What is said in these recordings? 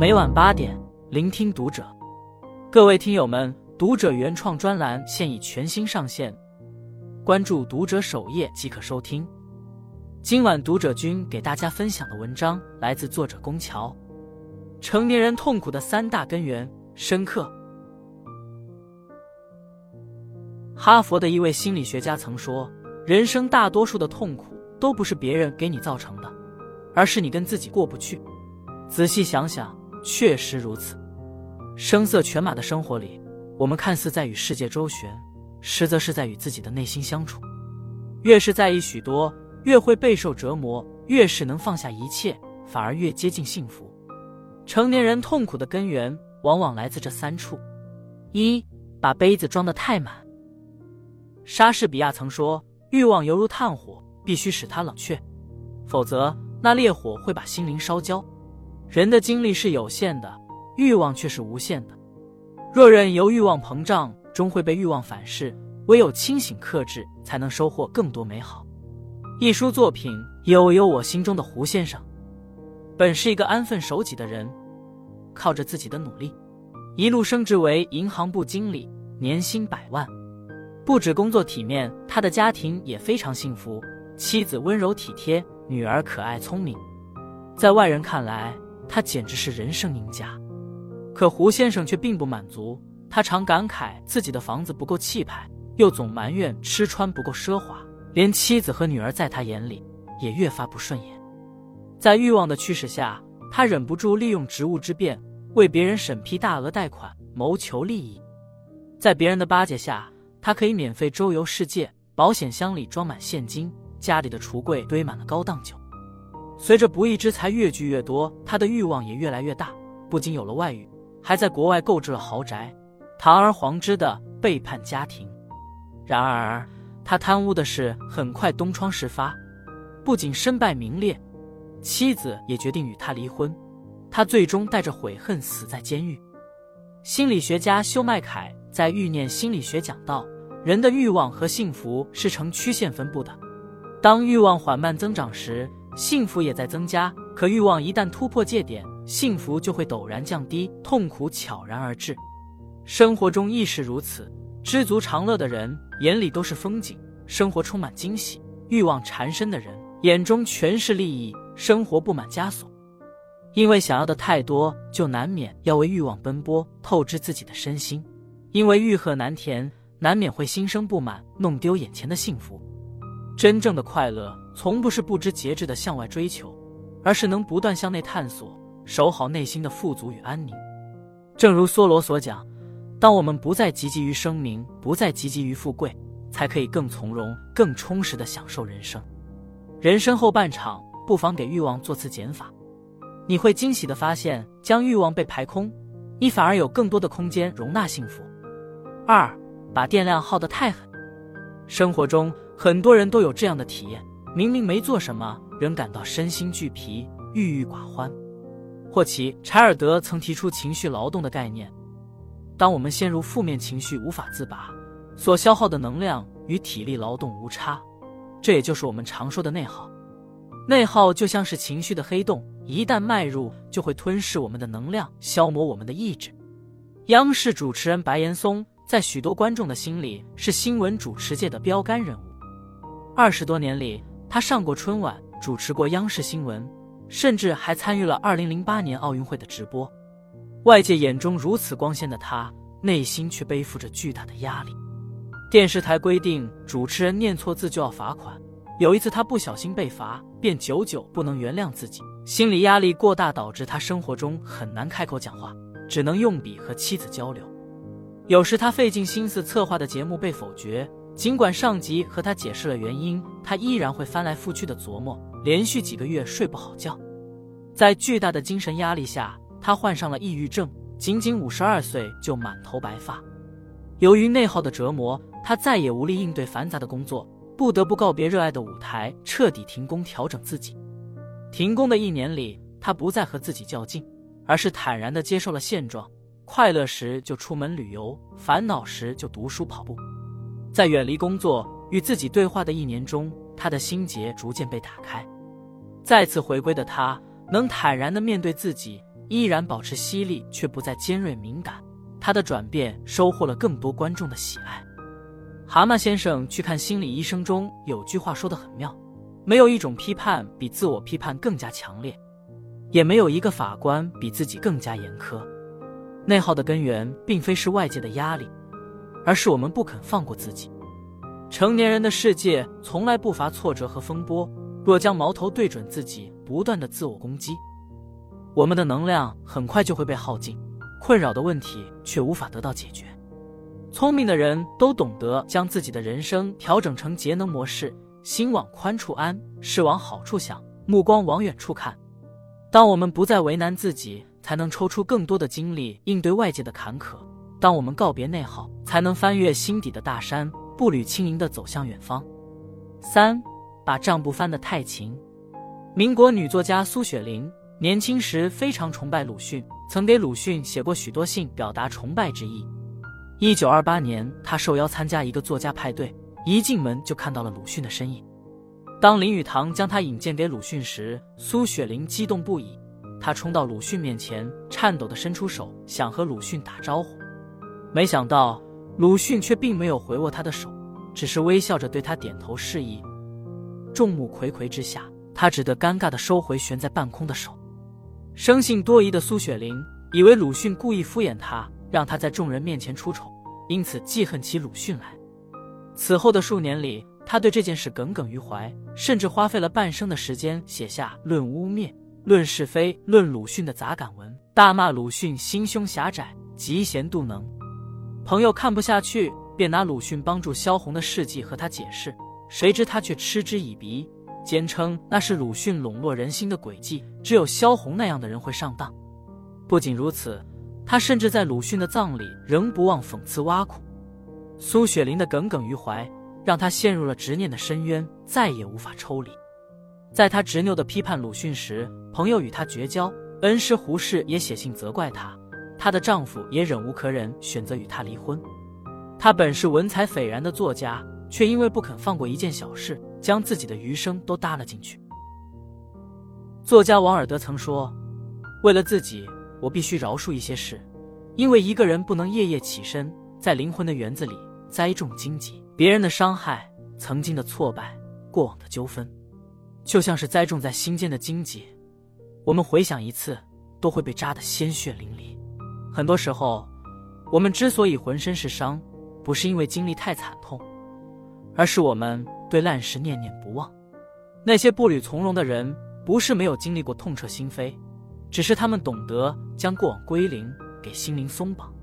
每晚八点，聆听读者。各位听友们，读者原创专栏现已全新上线，关注读者首页即可收听。今晚读者君给大家分享的文章来自作者宫桥。成年人痛苦的三大根源，深刻。哈佛的一位心理学家曾说：“人生大多数的痛苦都不是别人给你造成的，而是你跟自己过不去。”仔细想想，确实如此。声色犬马的生活里，我们看似在与世界周旋，实则是在与自己的内心相处。越是在意许多，越会备受折磨；越是能放下一切，反而越接近幸福。成年人痛苦的根源，往往来自这三处：一，把杯子装得太满。莎士比亚曾说：“欲望犹如炭火，必须使它冷却，否则那烈火会把心灵烧焦。”人的精力是有限的，欲望却是无限的。若任由欲望膨胀，终会被欲望反噬。唯有清醒克制，才能收获更多美好。一书作品《有有我心中的胡先生》，本是一个安分守己的人，靠着自己的努力，一路升职为银行部经理，年薪百万。不止工作体面，他的家庭也非常幸福，妻子温柔体贴，女儿可爱聪明，在外人看来，他简直是人生赢家。可胡先生却并不满足，他常感慨自己的房子不够气派，又总埋怨吃穿不够奢华，连妻子和女儿在他眼里也越发不顺眼。在欲望的驱使下，他忍不住利用职务之便，为别人审批大额贷款，谋求利益。在别人的巴结下，他可以免费周游世界，保险箱里装满现金，家里的橱柜堆满了高档酒。随着不义之财越聚越多，他的欲望也越来越大，不仅有了外遇，还在国外购置了豪宅，堂而皇之的背叛家庭。然而，他贪污的事很快东窗事发，不仅身败名裂，妻子也决定与他离婚，他最终带着悔恨死在监狱。心理学家休麦凯。在欲念心理学讲到，人的欲望和幸福是呈曲线分布的。当欲望缓慢增长时，幸福也在增加；可欲望一旦突破界点，幸福就会陡然降低，痛苦悄然而至。生活中亦是如此。知足常乐的人眼里都是风景，生活充满惊喜；欲望缠身的人眼中全是利益，生活布满枷锁。因为想要的太多，就难免要为欲望奔波，透支自己的身心。因为欲壑难填，难免会心生不满，弄丢眼前的幸福。真正的快乐，从不是不知节制的向外追求，而是能不断向内探索，守好内心的富足与安宁。正如梭罗所讲：“当我们不再汲汲于声名，不再汲汲于富贵，才可以更从容、更充实的享受人生。”人生后半场，不妨给欲望做次减法，你会惊喜的发现，将欲望被排空，你反而有更多的空间容纳幸福。二，把电量耗得太狠。生活中很多人都有这样的体验：明明没做什么，仍感到身心俱疲、郁郁寡欢。霍奇·柴尔德曾提出情绪劳动的概念。当我们陷入负面情绪无法自拔，所消耗的能量与体力劳动无差，这也就是我们常说的内耗。内耗就像是情绪的黑洞，一旦迈入，就会吞噬我们的能量，消磨我们的意志。央视主持人白岩松。在许多观众的心里，是新闻主持界的标杆人物。二十多年里，他上过春晚，主持过央视新闻，甚至还参与了二零零八年奥运会的直播。外界眼中如此光鲜的他，内心却背负着巨大的压力。电视台规定，主持人念错字就要罚款。有一次，他不小心被罚，便久久不能原谅自己，心理压力过大，导致他生活中很难开口讲话，只能用笔和妻子交流。有时他费尽心思策划的节目被否决，尽管上级和他解释了原因，他依然会翻来覆去的琢磨，连续几个月睡不好觉。在巨大的精神压力下，他患上了抑郁症，仅仅五十二岁就满头白发。由于内耗的折磨，他再也无力应对繁杂的工作，不得不告别热爱的舞台，彻底停工调整自己。停工的一年里，他不再和自己较劲，而是坦然地接受了现状。快乐时就出门旅游，烦恼时就读书跑步。在远离工作、与自己对话的一年中，他的心结逐渐被打开。再次回归的他，能坦然地面对自己，依然保持犀利，却不再尖锐敏感。他的转变收获了更多观众的喜爱。蛤蟆先生去看心理医生中有句话说的很妙：没有一种批判比自我批判更加强烈，也没有一个法官比自己更加严苛。内耗的根源并非是外界的压力，而是我们不肯放过自己。成年人的世界从来不乏挫折和风波，若将矛头对准自己，不断的自我攻击，我们的能量很快就会被耗尽，困扰的问题却无法得到解决。聪明的人都懂得将自己的人生调整成节能模式，心往宽处安，事往好处想，目光往远处看。当我们不再为难自己，才能抽出更多的精力应对外界的坎坷；当我们告别内耗，才能翻越心底的大山，步履轻盈地走向远方。三，把账簿翻得太勤。民国女作家苏雪玲年轻时非常崇拜鲁迅，曾给鲁迅写过许多信，表达崇拜之意。一九二八年，她受邀参加一个作家派对，一进门就看到了鲁迅的身影。当林语堂将他引荐给鲁迅时，苏雪玲激动不已。她冲到鲁迅面前，颤抖地伸出手，想和鲁迅打招呼。没想到鲁迅却并没有回握他的手，只是微笑着对他点头示意。众目睽睽之下，他只得尴尬地收回悬在半空的手。生性多疑的苏雪玲以为鲁迅故意敷衍他。让他在众人面前出丑，因此记恨起鲁迅来。此后的数年里，他对这件事耿耿于怀，甚至花费了半生的时间写下《论污蔑》《论是非》《论鲁迅》的杂感文，大骂鲁迅心胸狭窄、嫉贤妒能。朋友看不下去，便拿鲁迅帮助萧红的事迹和他解释，谁知他却嗤之以鼻，坚称那是鲁迅笼络人心的诡计，只有萧红那样的人会上当。不仅如此。他甚至在鲁迅的葬礼仍不忘讽刺挖苦，苏雪林的耿耿于怀让他陷入了执念的深渊，再也无法抽离。在他执拗的批判鲁迅时，朋友与他绝交，恩师胡适也写信责怪他，她的丈夫也忍无可忍，选择与她离婚。她本是文采斐然的作家，却因为不肯放过一件小事，将自己的余生都搭了进去。作家王尔德曾说：“为了自己。”我必须饶恕一些事，因为一个人不能夜夜起身，在灵魂的园子里栽种荆棘。别人的伤害、曾经的挫败、过往的纠纷，就像是栽种在心间的荆棘，我们回想一次，都会被扎得鲜血淋漓。很多时候，我们之所以浑身是伤，不是因为经历太惨痛，而是我们对烂事念念不忘。那些步履从容的人，不是没有经历过痛彻心扉。只是他们懂得将过往归零，给心灵松绑，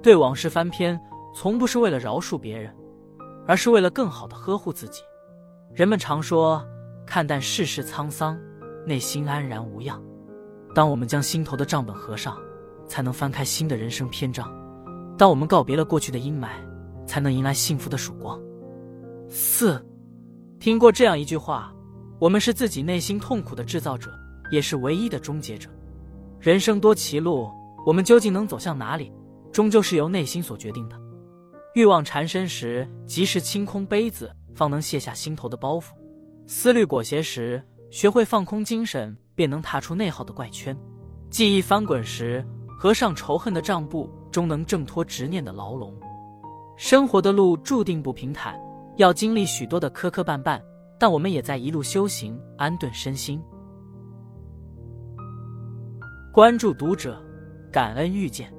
对往事翻篇，从不是为了饶恕别人，而是为了更好的呵护自己。人们常说，看淡世事沧桑，内心安然无恙。当我们将心头的账本合上，才能翻开新的人生篇章；当我们告别了过去的阴霾，才能迎来幸福的曙光。四，听过这样一句话：我们是自己内心痛苦的制造者，也是唯一的终结者。人生多歧路，我们究竟能走向哪里，终究是由内心所决定的。欲望缠身时，及时清空杯子，方能卸下心头的包袱；思虑裹挟时，学会放空精神，便能踏出内耗的怪圈；记忆翻滚时，合上仇恨的账簿，终能挣脱执念的牢笼。生活的路注定不平坦，要经历许多的磕磕绊绊，但我们也在一路修行，安顿身心。关注读者，感恩遇见。